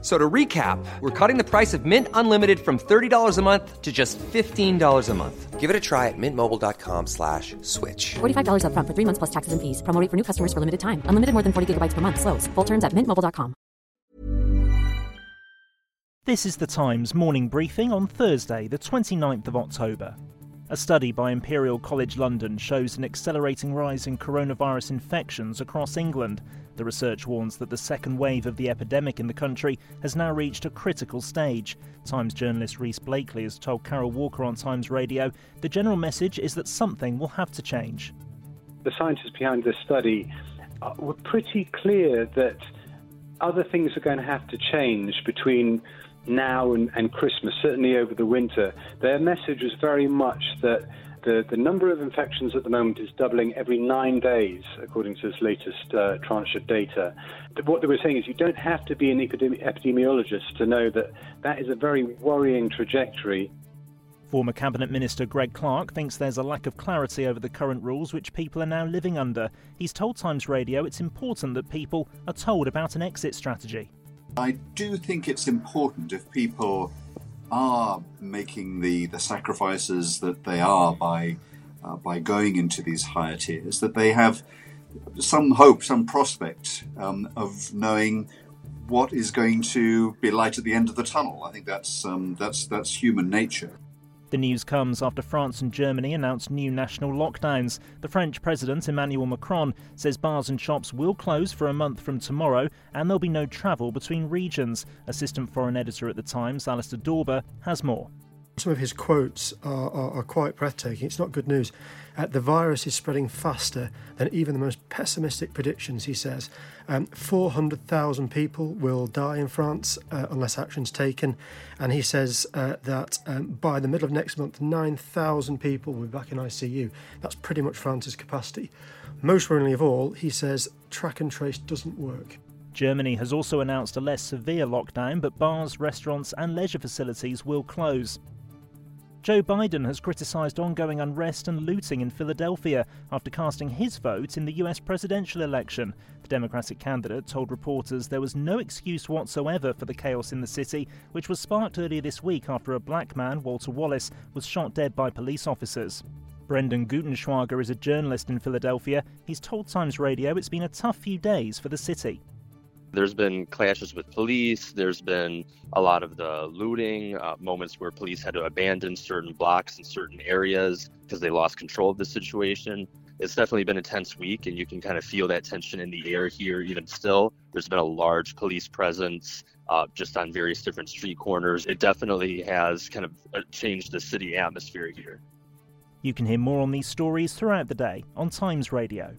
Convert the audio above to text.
So to recap, we're cutting the price of Mint Unlimited from $30 a month to just $15 a month. Give it a try at mintmobile.com slash switch. $45 up front for three months plus taxes and fees. Promo rate for new customers for limited time. Unlimited more than 40 gigabytes per month. Slows. Full terms at mintmobile.com. This is the Times morning briefing on Thursday, the 29th of October. A study by Imperial College London shows an accelerating rise in coronavirus infections across England. The research warns that the second wave of the epidemic in the country has now reached a critical stage. Times journalist Rhys Blakely has told Carole Walker on Times Radio the general message is that something will have to change. The scientists behind this study uh, were pretty clear that other things are going to have to change between now and, and Christmas, certainly over the winter. Their message was very much that the, the number of infections at the moment is doubling every nine days, according to this latest uh, tranche of data. What they were saying is you don't have to be an epidemi- epidemiologist to know that that is a very worrying trajectory. Former Cabinet Minister Greg Clark thinks there's a lack of clarity over the current rules which people are now living under. He's told Times Radio it's important that people are told about an exit strategy. I do think it's important if people are making the, the sacrifices that they are by uh, by going into these higher tiers that they have some hope, some prospect um, of knowing what is going to be light at the end of the tunnel. I think that's um, that's that's human nature. The news comes after France and Germany announced new national lockdowns. The French President Emmanuel Macron says bars and shops will close for a month from tomorrow and there'll be no travel between regions. Assistant foreign editor at the Times, Alistair Dawber, has more. Some of his quotes are, are, are quite breathtaking. It's not good news. Uh, the virus is spreading faster than even the most pessimistic predictions, he says. Um, 400,000 people will die in France uh, unless action's taken. And he says uh, that um, by the middle of next month, 9,000 people will be back in ICU. That's pretty much France's capacity. Most worryingly of all, he says track and trace doesn't work. Germany has also announced a less severe lockdown, but bars, restaurants, and leisure facilities will close. Joe Biden has criticised ongoing unrest and looting in Philadelphia after casting his vote in the US presidential election. The Democratic candidate told reporters there was no excuse whatsoever for the chaos in the city, which was sparked earlier this week after a black man, Walter Wallace, was shot dead by police officers. Brendan Gutenschwager is a journalist in Philadelphia. He's told Times Radio it's been a tough few days for the city. There's been clashes with police. There's been a lot of the looting, uh, moments where police had to abandon certain blocks in certain areas because they lost control of the situation. It's definitely been a tense week, and you can kind of feel that tension in the air here, even still. There's been a large police presence uh, just on various different street corners. It definitely has kind of uh, changed the city atmosphere here. You can hear more on these stories throughout the day on Times Radio.